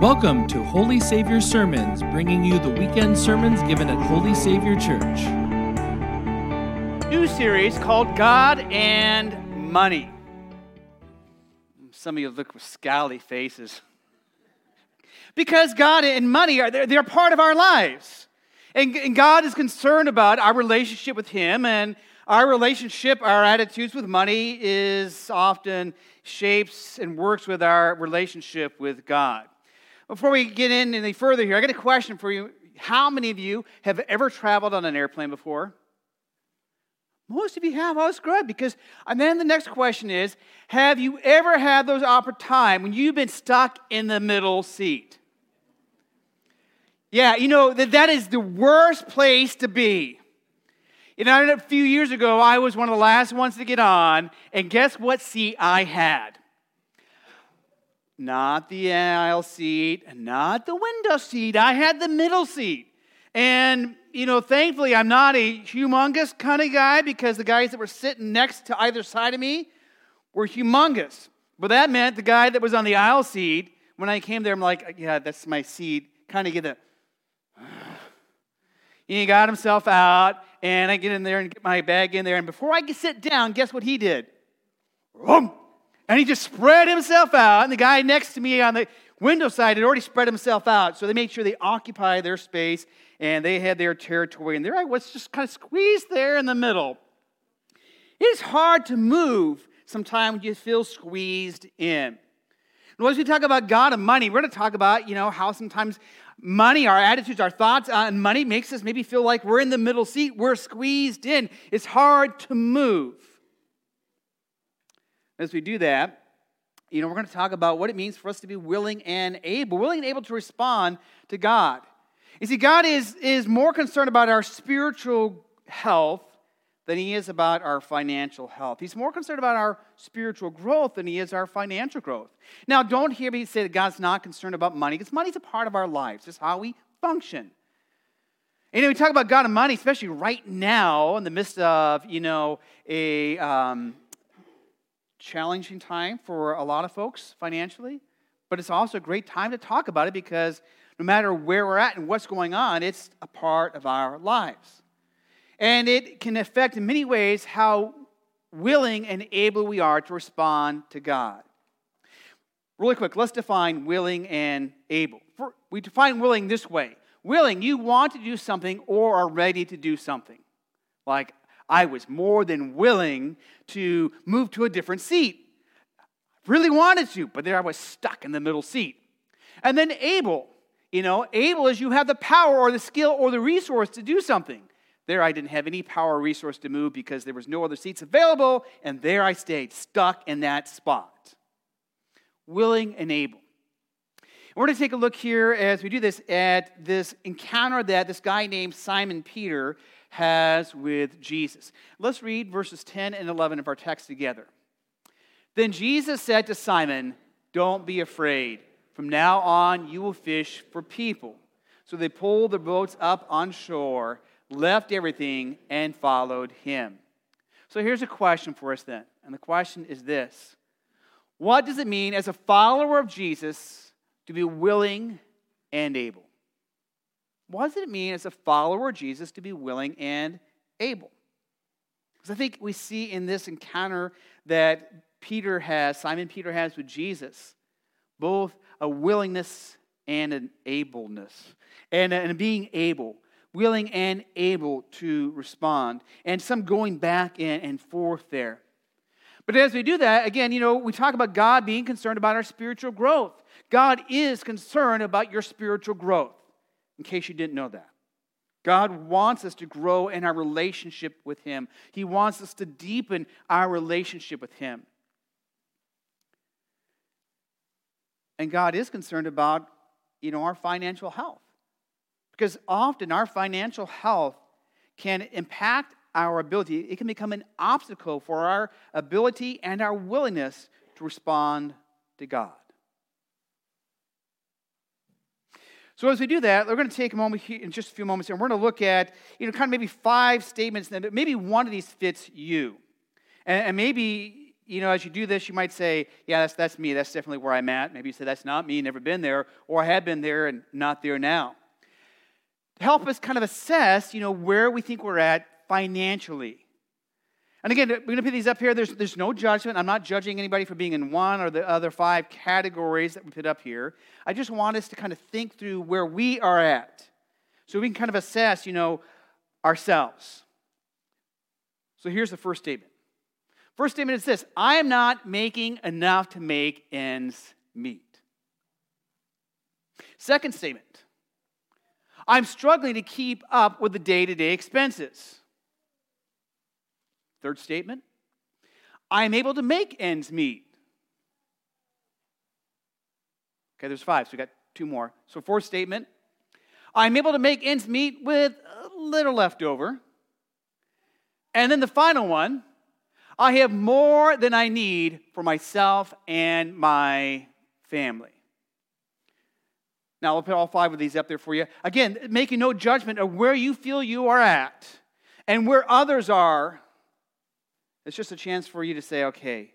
Welcome to Holy Savior Sermons, bringing you the weekend sermons given at Holy Savior Church. New series called God and Money. Some of you look with scowly faces. Because God and money are they're, they're part of our lives. And, and God is concerned about our relationship with Him, and our relationship, our attitudes with money is often shapes and works with our relationship with God. Before we get in any further here, I got a question for you. How many of you have ever traveled on an airplane before? Most of you have. Oh, that's good because, and then the next question is Have you ever had those opportunities time when you've been stuck in the middle seat? Yeah, you know, that, that is the worst place to be. You know, a few years ago, I was one of the last ones to get on, and guess what seat I had? Not the aisle seat, not the window seat. I had the middle seat. And, you know, thankfully, I'm not a humongous kind of guy because the guys that were sitting next to either side of me were humongous. But that meant the guy that was on the aisle seat, when I came there, I'm like, yeah, that's my seat. Kind of get the. He got himself out, and I get in there and get my bag in there. And before I could sit down, guess what he did? And he just spread himself out. And the guy next to me on the window side had already spread himself out. So they made sure they occupied their space and they had their territory. And there I was just kind of squeezed there in the middle. It is hard to move sometimes when you feel squeezed in. And as we talk about God and money, we're going to talk about, you know, how sometimes money, our attitudes, our thoughts uh, on money makes us maybe feel like we're in the middle seat, we're squeezed in. It's hard to move. As we do that, you know, we're going to talk about what it means for us to be willing and able, willing and able to respond to God. You see, God is, is more concerned about our spiritual health than he is about our financial health. He's more concerned about our spiritual growth than he is our financial growth. Now, don't hear me say that God's not concerned about money, because money's a part of our lives. It's how we function. And we talk about God and money, especially right now in the midst of, you know, a, um, challenging time for a lot of folks financially, but it's also a great time to talk about it because no matter where we're at and what's going on, it's a part of our lives. And it can affect in many ways how willing and able we are to respond to God. Really quick, let's define willing and able. We define willing this way willing, you want to do something or are ready to do something. Like, I was more than willing to move to a different seat. Really wanted to, but there I was stuck in the middle seat. And then able, you know, able is you have the power or the skill or the resource to do something. There I didn't have any power or resource to move because there was no other seats available, and there I stayed, stuck in that spot. Willing and able. We're going to take a look here as we do this at this encounter that this guy named Simon Peter has with Jesus. Let's read verses 10 and 11 of our text together. Then Jesus said to Simon, Don't be afraid. From now on, you will fish for people. So they pulled the boats up on shore, left everything, and followed him. So here's a question for us then. And the question is this What does it mean as a follower of Jesus to be willing and able? What does it mean as a follower of Jesus to be willing and able? Because I think we see in this encounter that Peter has, Simon Peter has with Jesus, both a willingness and an ableness, and, and being able, willing and able to respond, and some going back and, and forth there. But as we do that, again, you know, we talk about God being concerned about our spiritual growth. God is concerned about your spiritual growth in case you didn't know that. God wants us to grow in our relationship with Him, He wants us to deepen our relationship with Him. And God is concerned about, you know, our financial health. Because often our financial health can impact our ability, it can become an obstacle for our ability and our willingness to respond to God. So as we do that, we're going to take a moment here, in just a few moments and we're going to look at, you know, kind of maybe five statements that maybe one of these fits you. And, and maybe, you know, as you do this, you might say, yeah, that's, that's me. That's definitely where I'm at. Maybe you say, that's not me, never been there, or I have been there and not there now. To help us kind of assess, you know, where we think we're at financially. And again, we're going to put these up here. There's, there's no judgment. I'm not judging anybody for being in one or the other five categories that we put up here. I just want us to kind of think through where we are at so we can kind of assess, you know, ourselves. So here's the first statement. First statement is this I am not making enough to make ends meet. Second statement I'm struggling to keep up with the day to day expenses. Third statement I am able to make ends meet. Okay, there's five, so we got two more. So, fourth statement I'm able to make ends meet with a little left over. And then the final one I have more than I need for myself and my family. Now, I'll put all five of these up there for you. Again, making no judgment of where you feel you are at and where others are. It's just a chance for you to say, okay,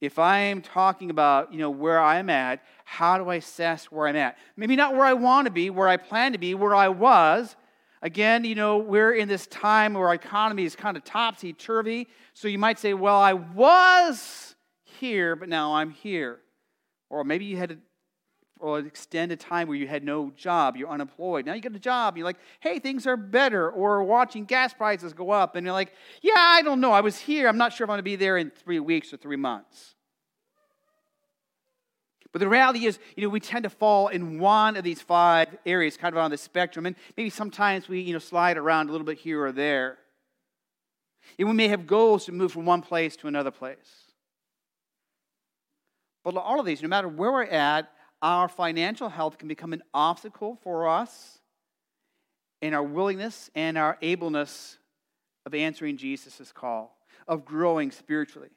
if I'm talking about, you know, where I'm at, how do I assess where I'm at? Maybe not where I want to be, where I plan to be, where I was. Again, you know, we're in this time where our economy is kind of topsy turvy. So you might say, well, I was here, but now I'm here. Or maybe you had or an extended time where you had no job, you're unemployed. Now you get a job, you're like, hey, things are better. Or watching gas prices go up, and you're like, yeah, I don't know. I was here. I'm not sure if I'm going to be there in three weeks or three months. But the reality is, you know, we tend to fall in one of these five areas, kind of on the spectrum, and maybe sometimes we, you know, slide around a little bit here or there. And we may have goals to move from one place to another place. But all of these, no matter where we're at, our financial health can become an obstacle for us in our willingness and our ableness of answering Jesus' call, of growing spiritually.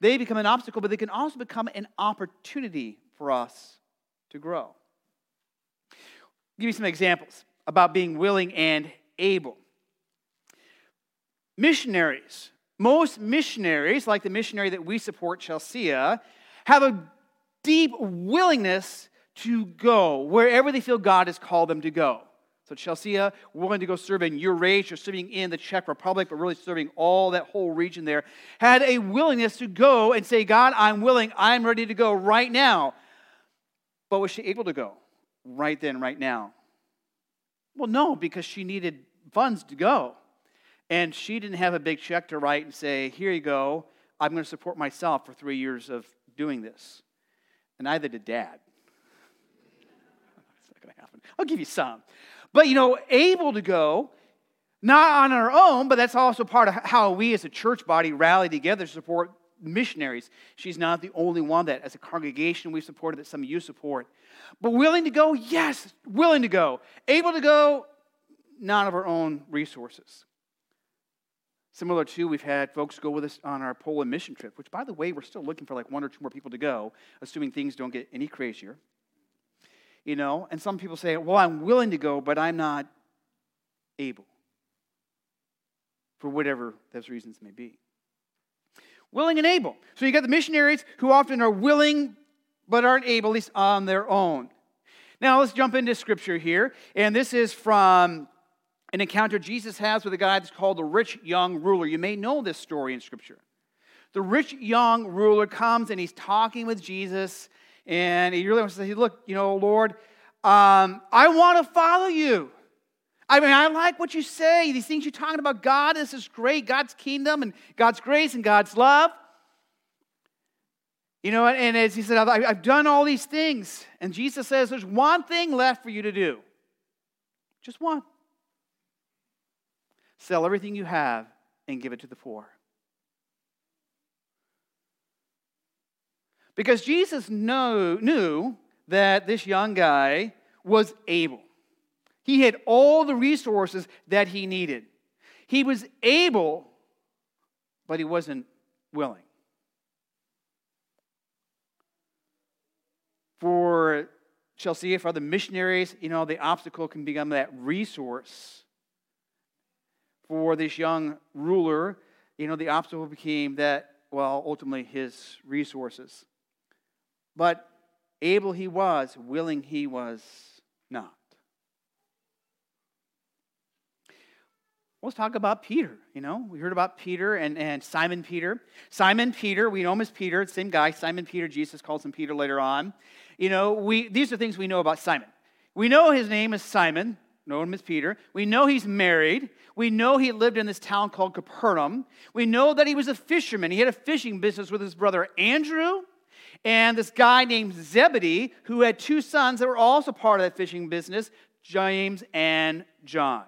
They become an obstacle, but they can also become an opportunity for us to grow. I'll give you some examples about being willing and able. Missionaries, most missionaries, like the missionary that we support, Chelsea, have a deep willingness to go wherever they feel God has called them to go. So Chelsea, willing to go serve in Eurasia, serving in the Czech Republic, but really serving all that whole region there, had a willingness to go and say, God, I'm willing, I'm ready to go right now. But was she able to go right then, right now? Well, no, because she needed funds to go. And she didn't have a big check to write and say, Here you go, I'm going to support myself for three years of doing this and neither did dad. It's not going to happen. I'll give you some. But, you know, able to go, not on our own, but that's also part of how we as a church body rally together to support missionaries. She's not the only one that, as a congregation, we supported that some of you support. But willing to go, yes, willing to go. Able to go, not of our own resources. Similar to, we've had folks go with us on our Poland mission trip, which, by the way, we're still looking for like one or two more people to go, assuming things don't get any crazier. You know, and some people say, well, I'm willing to go, but I'm not able for whatever those reasons may be. Willing and able. So you got the missionaries who often are willing but aren't able, at least on their own. Now let's jump into scripture here. And this is from an encounter Jesus has with a guy that's called the rich young ruler. You may know this story in Scripture. The rich young ruler comes and he's talking with Jesus, and he really wants to say, Look, you know, Lord, um, I want to follow you. I mean, I like what you say. These things you're talking about God, this is great. God's kingdom and God's grace and God's love. You know, and as he said, I've, I've done all these things. And Jesus says, There's one thing left for you to do. Just one. Sell everything you have and give it to the poor. Because Jesus know, knew that this young guy was able. He had all the resources that he needed. He was able, but he wasn't willing. For Chelsea, for the missionaries, you know, the obstacle can become that resource for this young ruler, you know, the obstacle became that well, ultimately his resources. But able he was, willing he was not. Let's talk about Peter. You know, we heard about Peter and, and Simon Peter. Simon Peter, we know him as Peter, same guy, Simon Peter. Jesus calls him Peter later on. You know, we, these are things we know about Simon. We know his name is Simon, know him as Peter. We know he's married. We know he lived in this town called Capernaum. We know that he was a fisherman. He had a fishing business with his brother Andrew and this guy named Zebedee, who had two sons that were also part of that fishing business, James and John.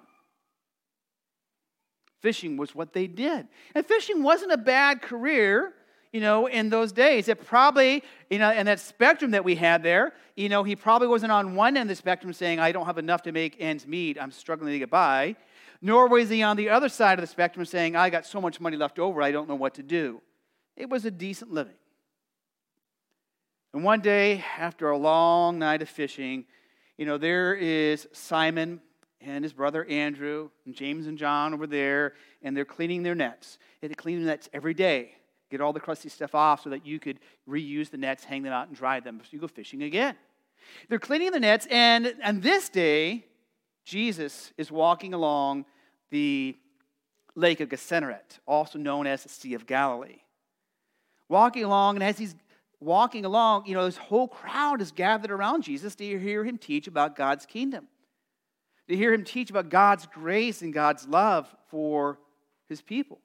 Fishing was what they did. And fishing wasn't a bad career, you know, in those days. It probably, you know, and that spectrum that we had there, you know, he probably wasn't on one end of the spectrum saying, I don't have enough to make ends meet, I'm struggling to get by. Nor was he on the other side of the spectrum saying, I got so much money left over, I don't know what to do. It was a decent living. And one day, after a long night of fishing, you know, there is Simon and his brother Andrew and James and John over there, and they're cleaning their nets. They clean the nets every day, get all the crusty stuff off so that you could reuse the nets, hang them out, and dry them so you go fishing again. They're cleaning the nets, and, on this day, Jesus is walking along the lake of Gennesaret, also known as the Sea of Galilee. Walking along, and as he's walking along, you know, this whole crowd is gathered around Jesus to hear him teach about God's kingdom to hear him teach about God's grace and God's love for his people.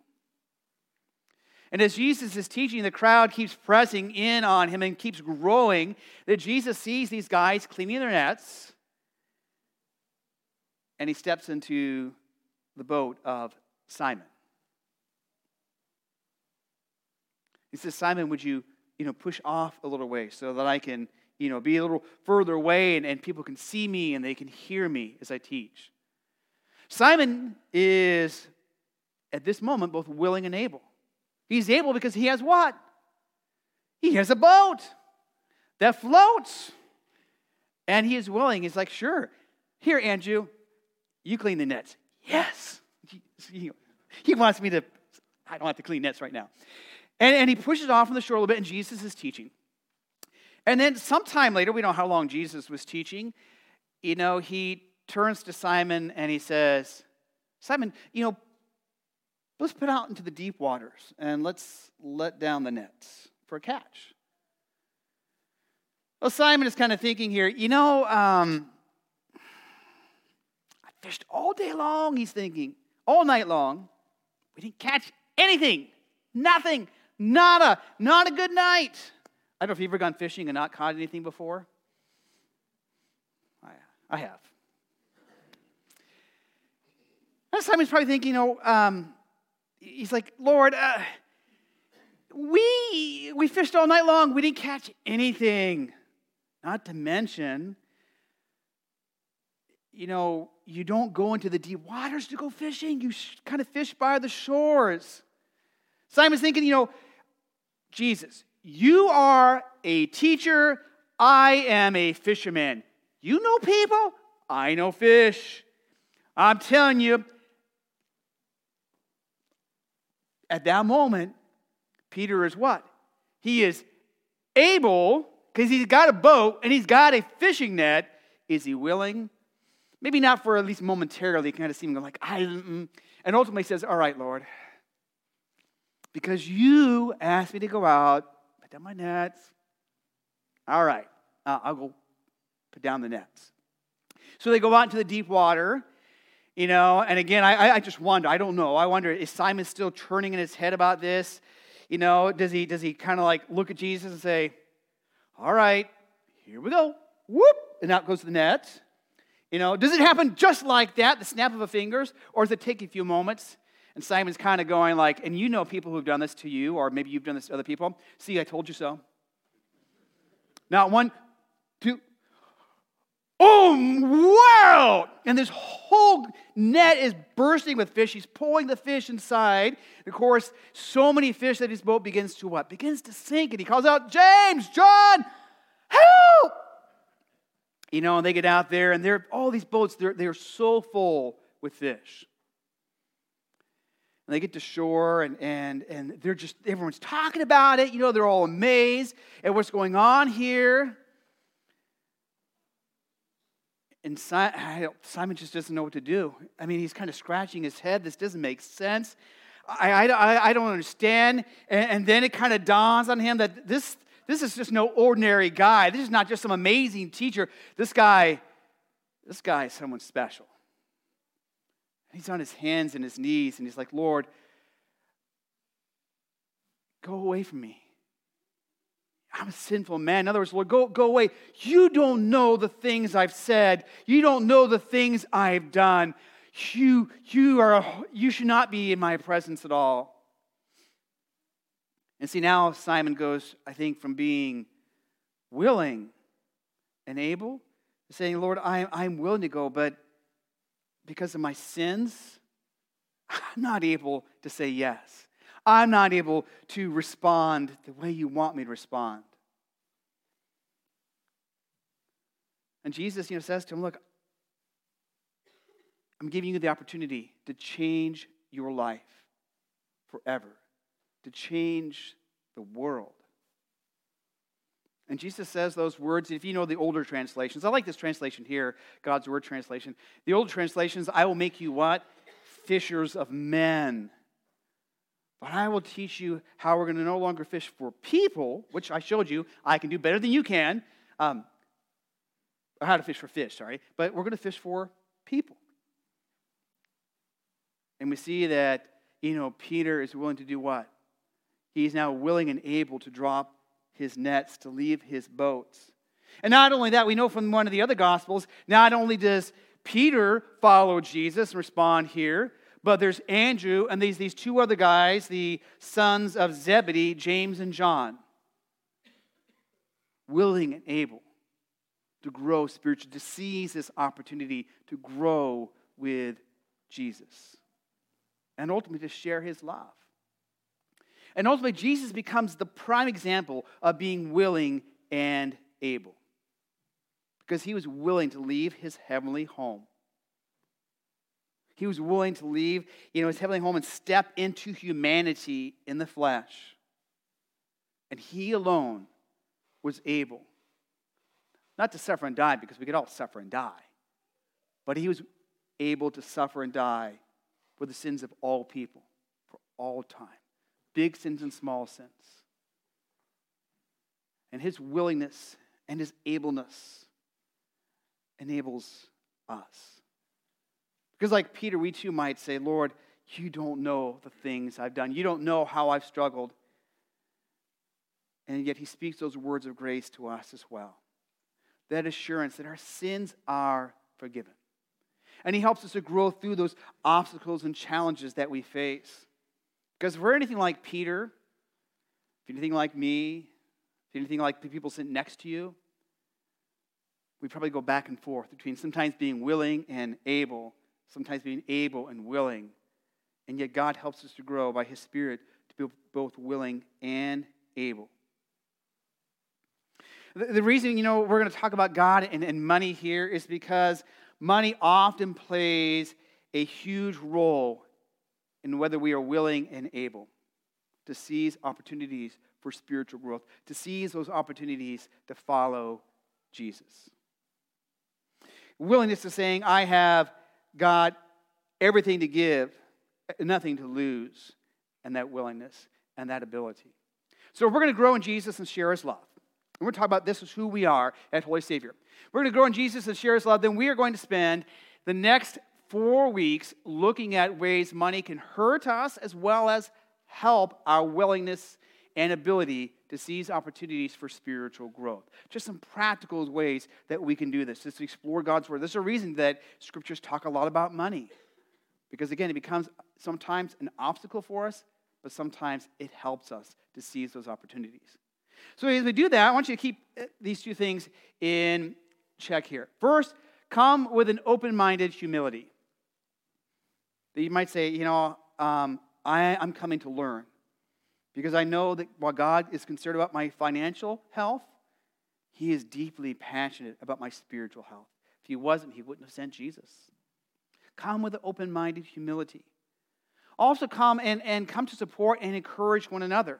And as Jesus is teaching, the crowd keeps pressing in on him and keeps growing. That Jesus sees these guys cleaning their nets, and he steps into the boat of Simon. He says, Simon, would you, you know, push off a little way so that I can you know, be a little further away and, and people can see me and they can hear me as I teach. Simon is, at this moment, both willing and able. He's able because he has what? He has a boat that floats. And he is willing. He's like, sure. Here, Andrew, you clean the nets. Yes. He, wants me to, I don't have to clean nets right now. And, and he pushes off from the shore a little bit, and Jesus is teaching. And then sometime later, we don't know how long Jesus was teaching, you know, he turns to Simon and he says, Simon, you know, let's put out into the deep waters and let's let down the nets for a catch. Well, Simon is kind of thinking here, you know, um, I fished all day long, he's thinking, all night long. We didn't catch anything, nothing, nada, not a good night. I don't know if you've ever gone fishing and not caught anything before. I, I have. And Simon's probably thinking, you know, um, he's like, Lord, uh, we, we fished all night long. We didn't catch anything. Not to mention, you know, you don't go into the deep waters to go fishing. You kind of fish by the shores. Simon's thinking, you know, Jesus, you are a teacher, I am a fisherman. You know people, I know fish. I'm telling you, at that moment, Peter is what? He is able, because he's got a boat and he's got a fishing net. Is he willing? Maybe not for at least momentarily, kind of seeming like, I, and ultimately says, All right, Lord, because you asked me to go out put down my nets. All right, uh, I'll go put down the nets. So they go out into the deep water, you know, and again, I, I just wonder, I don't know. I wonder, is Simon still turning in his head about this? You know, does he, does he kind of like look at Jesus and say, All right, here we go. Whoop! And out goes the net. You know, does it happen just like that, the snap of a fingers, or does it take a few moments? And Simon's kind of going like, and you know people who've done this to you, or maybe you've done this to other people. See, I told you so. Now, one, two, oh, wow! And this whole net is bursting with fish. He's pulling the fish inside. Of course, so many fish that his boat begins to what? Begins to sink. And he calls out, James, John, help! You know, and they get out there, and they're all these boats, they're, they're so full with fish. And they get to shore, and, and, and they're just, everyone's talking about it. You know, they're all amazed at what's going on here. And Simon just doesn't know what to do. I mean, he's kind of scratching his head. This doesn't make sense. I, I, I don't understand. And, and then it kind of dawns on him that this, this is just no ordinary guy. This is not just some amazing teacher. This guy, this guy is someone special. He's on his hands and his knees, and he's like, Lord, go away from me. I'm a sinful man. In other words, Lord, go, go away. You don't know the things I've said. You don't know the things I've done. You, you, are, you should not be in my presence at all. And see, now Simon goes, I think, from being willing and able to saying, Lord, I, I'm willing to go, but because of my sins, I'm not able to say yes. I'm not able to respond the way you want me to respond. And Jesus, you know, says to him, Look, I'm giving you the opportunity to change your life forever, to change the world. And Jesus says those words, if you know the older translations, I like this translation here, God's Word translation. The older translations, I will make you what? Fishers of men. But I will teach you how we're going to no longer fish for people, which I showed you I can do better than you can. Um, or how to fish for fish, sorry. But we're going to fish for people. And we see that, you know, Peter is willing to do what? He's now willing and able to drop his nets, to leave his boats. And not only that, we know from one of the other Gospels, not only does Peter follow Jesus and respond here, but there's Andrew and these, these two other guys, the sons of Zebedee, James and John, willing and able to grow spiritually, to seize this opportunity to grow with Jesus, and ultimately to share his love. And ultimately, Jesus becomes the prime example of being willing and able. Because he was willing to leave his heavenly home. He was willing to leave you know, his heavenly home and step into humanity in the flesh. And he alone was able not to suffer and die, because we could all suffer and die, but he was able to suffer and die for the sins of all people for all time big sins and small sins. And his willingness and his ableness enables us. Because, like Peter, we too might say, Lord, you don't know the things I've done. You don't know how I've struggled. And yet, he speaks those words of grace to us as well. That assurance that our sins are forgiven. And he helps us to grow through those obstacles and challenges that we face. Because if we're anything like Peter, if anything like me, if anything like the people sitting next to you, we probably go back and forth between sometimes being willing and able, sometimes being able and willing. And yet God helps us to grow by His Spirit to be both willing and able. The, reason, you know, we're going to talk about God and, and money here is because money often plays a huge role in whether we are willing and able to seize opportunities for spiritual growth, to seize those opportunities to follow Jesus. Willingness is saying, I have got everything to give, nothing to lose, and that willingness and that ability. So, we're going to grow in Jesus and share his love, and we're talking about this is who we are at Holy Savior. We're going to grow in Jesus and share his love, then we are going to spend the next four weeks looking at ways money can hurt us as well as help our willingness and ability to seize opportunities for spiritual growth. Just some practical ways that we can do this, just to explore God's Word. There's a reason that scriptures talk a lot about money. Because again, it becomes sometimes an obstacle for us, but sometimes it helps us to seize those opportunities. So as we do that, I want you to keep uh, these two things in check here. First, come with an open minded humility that you might say, you know, um, I, I'm coming to learn because I know that while God is concerned about my financial health, He is deeply passionate about my spiritual health. If He wasn't, He wouldn't have sent Jesus. Come with an open minded humility. also come and, and come to support and encourage one another.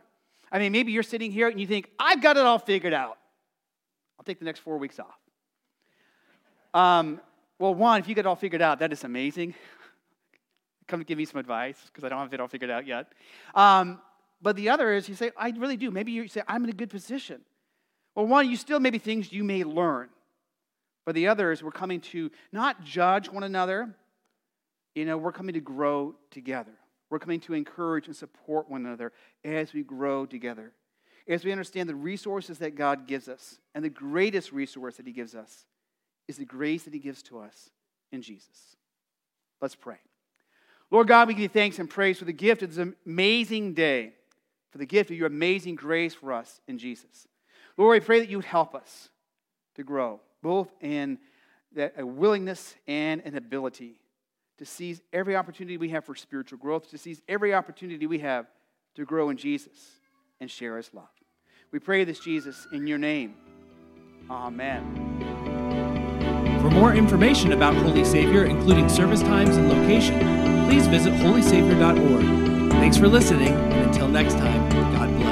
I mean, maybe you're sitting here and you think, I've got it all figured out. I'll take the next four weeks off. Um, well, one, if you get it all figured out, that is amazing. Come give me some advice because I don't have it all figured out yet. Um, but the other is you say, I really do. Maybe you say, I'm in a good position. Well, one, you still maybe things you may learn. But the other is we're coming to not judge one another. You know, we're coming to grow together. We're coming to encourage and support one another as we grow together. As we understand the resources that God gives us. And the greatest resource that He gives us is the grace that He gives to us in Jesus. Let's pray. Lord God, we give you thanks and praise for the gift of this amazing day, for the gift of your amazing grace for us in Jesus. Lord, I pray that you would help us to grow, both in that, a willingness and an ability to seize every opportunity we have for spiritual growth, to seize every opportunity we have to grow in Jesus and share his love. We pray this, Jesus, in your name. Amen. For more information about Holy Savior, including service times and location, please visit holysavior.org. Thanks for listening, and until next time, God bless.